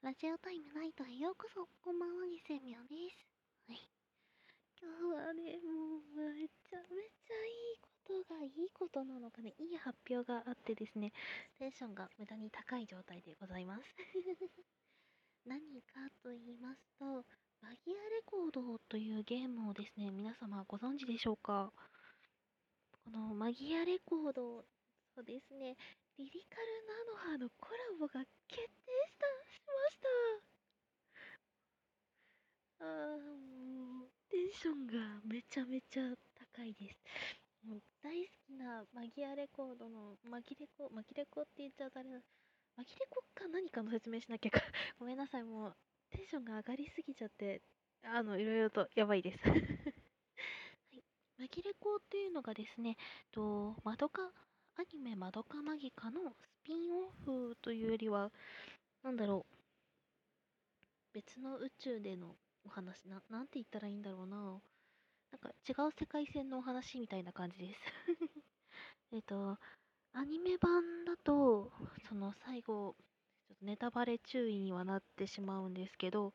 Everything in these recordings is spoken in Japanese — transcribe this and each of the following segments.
ラジオタイムナイトへようこそ、こんばんは、ぎせみょです。はい。今日はね、もう、めちゃめちゃいいことが、いいことなのかね、いい発表があってですね、テンションが無駄に高い状態でございます。何かと言いますと、マギアレコードというゲームをですね、皆様ご存知でしょうか？このマギアレコード、そうですね、リリカルナノハのコラボが決定したした。あもうテンションがめちゃめちゃ高いです。もう大好きなマギアレコードのマギレコマギレコって言っちゃうとあれだ。マギレコか何かの説明しなきゃか。ごめんなさい。もうテンションが上がりすぎちゃってあのいろいろとやばいです。はい。マギレコっていうのがですねとマドカアニメマドカマギカのスピンオフというよりは、なんだろう、別の宇宙でのお話な、なんて言ったらいいんだろうな。なんか違う世界線のお話みたいな感じです えっと、アニメ版だと、その最後、ちょっとネタバレ注意にはなってしまうんですけど、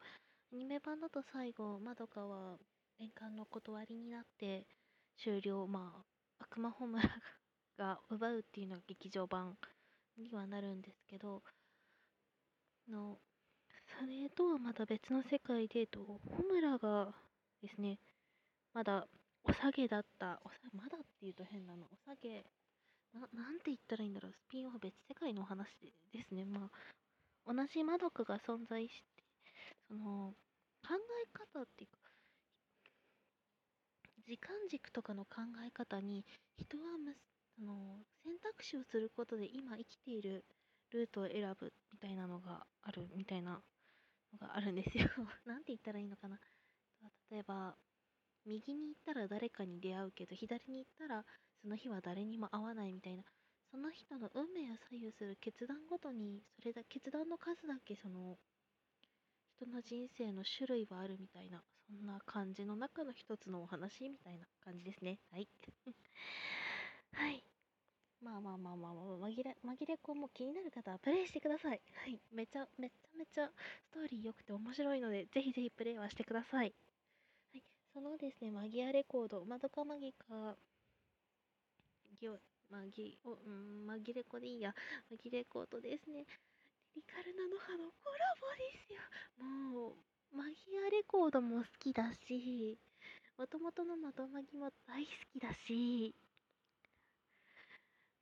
アニメ版だと最後、まどかは年間の断りになって終了、まあ、悪魔ホームラが 奪うっていうのが劇場版にはなるんですけどのとはまた別の世界でとホムラがですねまだお下げだったおさまだっていうと変なのお下げななんて言ったらいいんだろうスピンオフ別世界の話ですね。まあ同じ魔毒が存在してその考え方っていうか時間軸とかの考え方に人はむその選択肢をすることで今生きているルートを選ぶみたいなのがあるみたいなのがあるんですよ。なんて言ったらいいのかな。例えば、右に行ったら誰かに出会うけど、左に行ったらその日は誰にも会わないみたいな、その人の運命を左右する決断ごとに、それだ決断の数だけその人の人生の種類はあるみたいな、そんな感じの中の一つのお話みたいな感じですね。はい。はい。まあまあまあまあ、まあ、紛れ、紛れ子も気になる方はプレイしてください。はい。めちゃ、めちゃめちゃストーリー良くて面白いので、ぜひぜひプレイはしてください。はい。そのですね、マギアレコード、まどかマギか、ギオ、マギ、お、うん、マギレコでいいや。マギレコードですね。リカルナの葉のコラボですよ。もう、マギアレコードも好きだし、もともとのまどマギも大好きだし、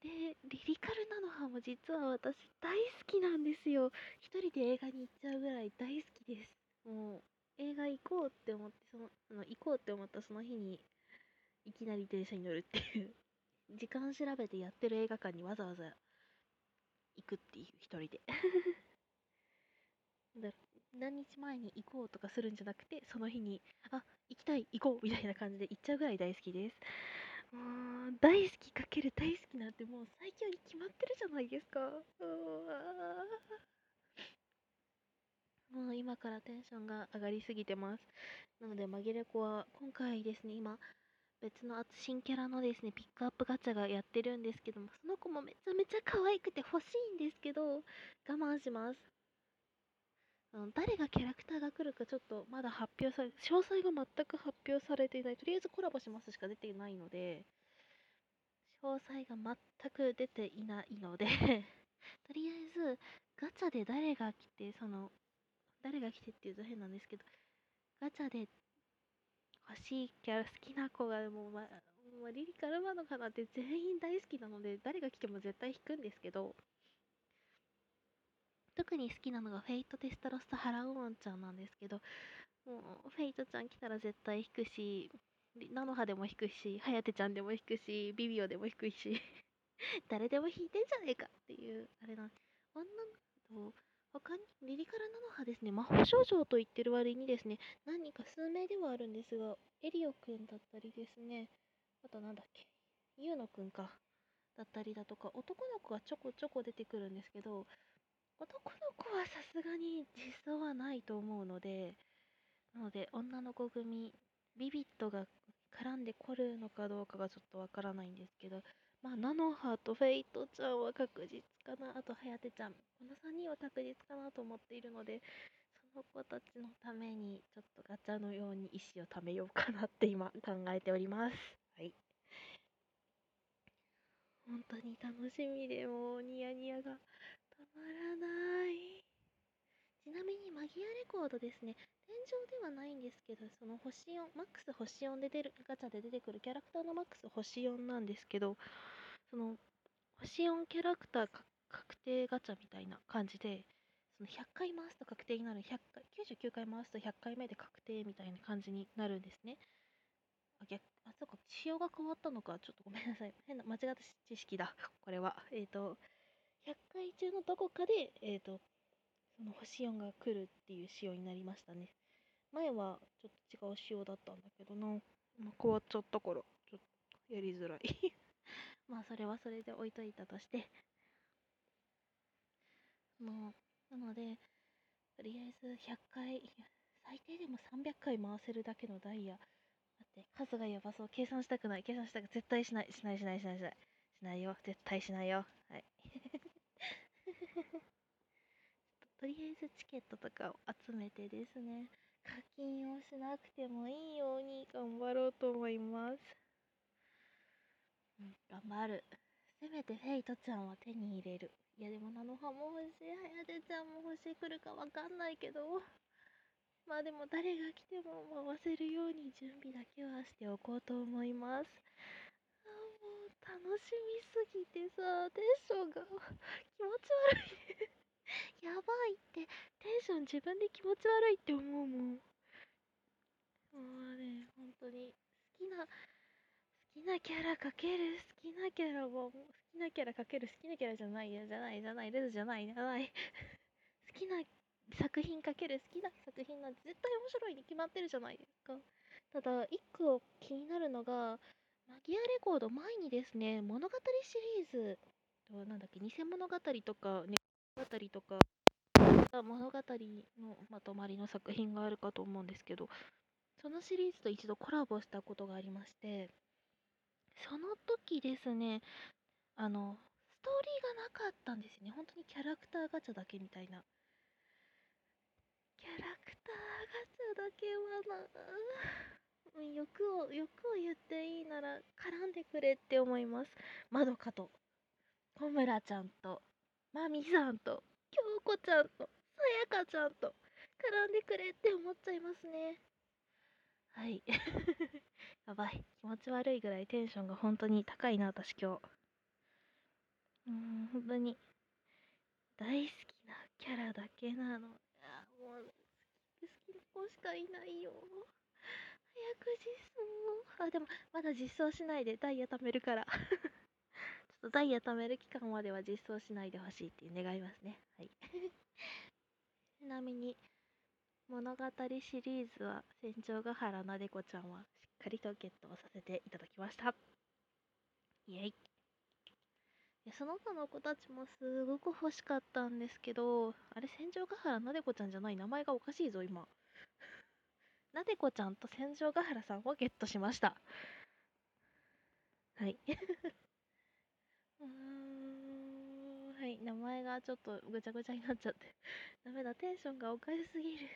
で、リリカルナノハも実は私大好きなんですよ。一人で映画に行っちゃうぐらい大好きです。もう、映画行こうって思って、その、あの行こうって思ったその日に、いきなり電車に乗るっていう時間調べてやってる映画館にわざわざ行くっていう一人で だ何日前に行こうとかするんじゃなくて、その日に、あ、行きたい、行こうみたいな感じで行っちゃうぐらい大好きです。もう、大好きかける大好きなんてもう最強に決まってるじゃないですか。もう今からテンションが上がりすぎてます。なので、紛れ子は今回ですね、今、別の新キャラのですね、ピックアップガチャがやってるんですけども、その子もめちゃめちゃ可愛くて欲しいんですけど、我慢します。誰がキャラクターが来るかちょっとまだ発表され、詳細が全く発表されていない。とりあえずコラボしますしか出ていないので、詳細が全く出ていないので。とりあえずガチャで誰が来て、その、誰が来てっていうと変なんですけど、ガチャで欲しいキャラ好きな子がもう、ま、もうリリカルなのはって全員大好きなので、誰が来ても絶対引くんですけど、特に好きなのがフェイト・テスタロッサ・ハラオウンちゃんなんですけど、もうフェイトちゃん来たら絶対引くし、なのはでも引くし、はやてちゃんでも引くし、ビビオでも引くし、誰でも引いてんじゃねえかっていう、あれなん女のと、他に、リリカラナノハですね、魔法少女と言ってる割にですね、何か数名ではあるんですが、エリオくんだったりですね、あとなんだっけ、ユーノくんか、だったりだとか、男の子がちょこちょこ出てくるんですけど、男の子はさすがに実装はないと思うので、なので女の子組、ビビットが絡んでこるのかどうかがちょっとわからないんですけど、まあ、ナノハとフェイトちゃんは確実かな。あと、はやてちゃん。この3人は確実かなと思っているので、その子たちのために、ちょっとガチャのように石を貯めようかなって 今考えております。はい。本当に楽しみでもうニヤニヤがたまらない。ちなみにマギアレコードですね。天井ではないんですけど、その星4、マックス星4で出る、ガチャで出てくるキャラクターのマックス星4なんですけど、その、星4キャラクター確定ガチャみたいな感じで、その100回回すと確定になる、100回、99回回すと100回目で確定みたいな感じになるんですね。あ、逆、あ、そうか、仕様が変わったのか、ちょっとごめんなさい。変な、間違った知識だ。これは。えっ、ー、と、100回中のどこかで、えっ、ー、と、その星4が来るっていう仕様になりましたね。前はちょっと違う仕様だったんだけどな、まあ、変わっちゃったから、ちょっとやりづらい まあそれはそれで置いといたとして、もう、なので、とりあえず100回、最低でも300回回せるだけのダイヤ。だって数がやばそう。計算したくない。計算したく絶対しない。しないしないしないしない。しないよ。絶対しないよ。はい。とりあえずチケットとかを集めてですね、課金をしなくてもいいように頑張ろうと思います。頑張る。せめてフェイトちゃんは手に入れる。いやでもナノハも欲しい、はやてちゃんも欲しい、来るかわかんないけど。まあでも誰が来ても回せるように準備だけはしておこうと思います。あもう楽しみすぎてさ、テンションが気持ち悪いやばいってテンション自分で気持ち悪いって思うもん。もうね本当に。好きな好きなキャラかける？好きなキャラは好きなキャラかける？好きなキャラじゃないやじゃないじゃないレズじゃないじゃない。好きな作品かける？好きな作品なんて絶対面白いに決まってるじゃないですか。ただ一個気になるのがマギアレコード前にですね物語シリーズ。なんだっけ？偽物語とか、ね、物語とか。物語のまとまりの作品があるかと思うんですけどそのシリーズと一度コラボしたことがありましてその時ですねあのストーリーがなかったんですね。本当にキャラクターガチャだけみたいな。キャラクターガチャだけはな欲を欲を言っていいなら絡んでくれって思います。まどかと小村ちゃんとまみさんと京子ちゃんと。さやかちゃんと絡んでくれって思っちゃいますね。はい。やばい。気持ち悪いぐらいテンションが本当に高いな、私今日。うん、本当に。大好きなキャラだけなの。あ、もう、好きな子しかいないよ。早く実装。あ、でも、まだ実装しないでダイヤ貯めるから。ちょっとダイヤ貯める期間までは実装しないでほしいっていう願いますね。はい。ちなみに、物語シリーズは、戦場ヶ原なでこちゃんは、しっかりとゲットをさせていただきました。イェイ。その他の子たちもすごく欲しかったんですけど、あれ、戦場ヶ原なでこちゃんじゃない名前がおかしいぞ、今。なでこちゃんと戦場ヶ原さんをゲットしました。はい。うーん。はい、名前がちょっとぐちゃぐちゃになっちゃって ダメだ、テンションがおかしすぎる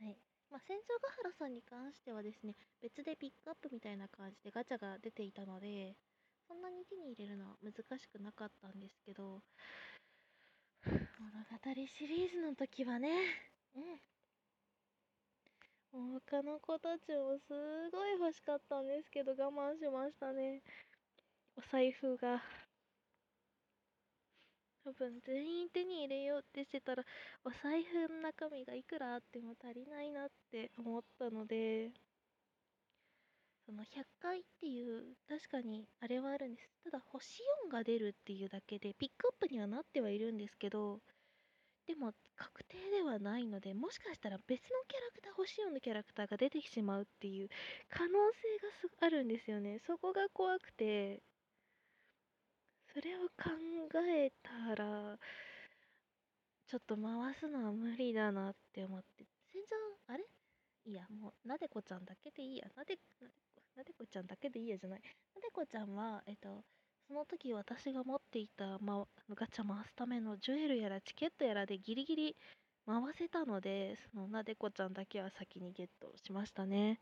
はい。まあ、戦場ヶ原さんに関してはですね、別でピックアップみたいな感じでガチャが出ていたので、そんなに手に入れるのは難しくなかったんですけど、物語シリーズの時はね、うん。他の子たちもすごい欲しかったんですけど我慢しましたね。お財布が多分全員手に入れようってしてたらお財布の中身がいくらあっても足りないなって思ったのでその100回っていう確かにあれはあるんです。ただ星4が出るっていうだけでピックアップにはなってはいるんですけどでも確定ではないのでもしかしたら別のキャラクター星4のキャラクターが出てきてしまうっていう可能性があるんですよね。そこが怖くて。それを考えたら、ちょっと回すのは無理だなって思って。戦場、あれ？いや、もう、なでこちゃんだけでいいや。なで、なでこちゃんだけでいいやじゃない。なでこちゃんは、えっと、その時私が持っていた、ま、ガチャ回すためのジュエルやらチケットやらでギリギリ回せたので、そのなでこちゃんだけは先にゲットしましたね。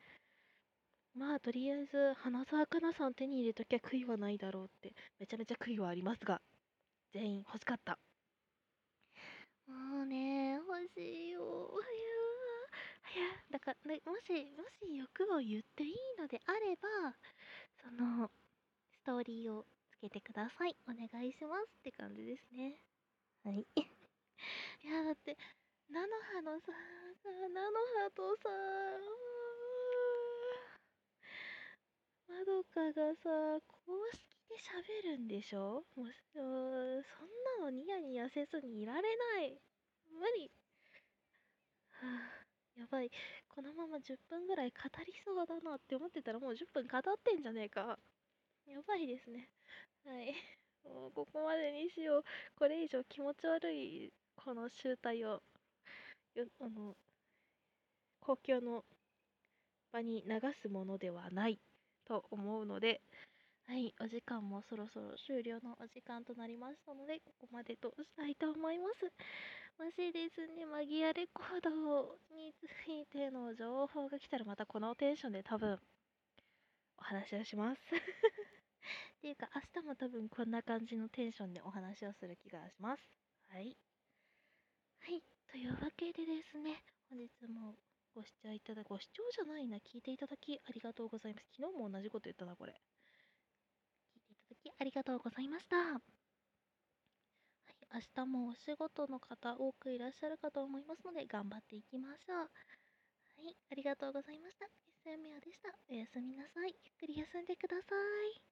まあ、とりあえず、花澤香菜さん手に入れときゃ悔いはないだろうって、めちゃめちゃ悔いはありますが、全員欲しかった。もうね、欲しいよ。いや、だから、ね、もし、もし欲を言っていいのであれば、その、ストーリーをつけてください。お願いしますって感じですね。はい。いや、だって、菜の葉のさ、菜の葉とさ、まどかがさ、公式で喋るんでしょ？もう、そんなのニヤニヤせずにいられない。無理。は あやばい。このまま10分ぐらい語りそうだなって思ってたらもう10分語ってんじゃねえか。やばいですね。はい。もうここまでにしよう。これ以上気持ち悪い、この集体を、よあの、公共の場に流すものではないと思うので、はい、お時間もそろそろ終了のお時間となりましたので、ここまでとしたいと思います。もしですね、マギアレコードについての情報が来たらまたこのテンションで多分お話をします っていうか明日も多分こんな感じのテンションでお話をする気がします。はい。はい。というわけでですね、本日もご視聴いただ、ご視聴じゃないな、聞いていただきありがとうございます。昨日も同じこと言ったな、これ。聞いていただきありがとうございました。はい明日もお仕事の方多くいらっしゃるかと思いますので頑張っていきましょう。はい、ありがとうございました。S やみやでした。おやすみなさい。ゆっくり休んでください。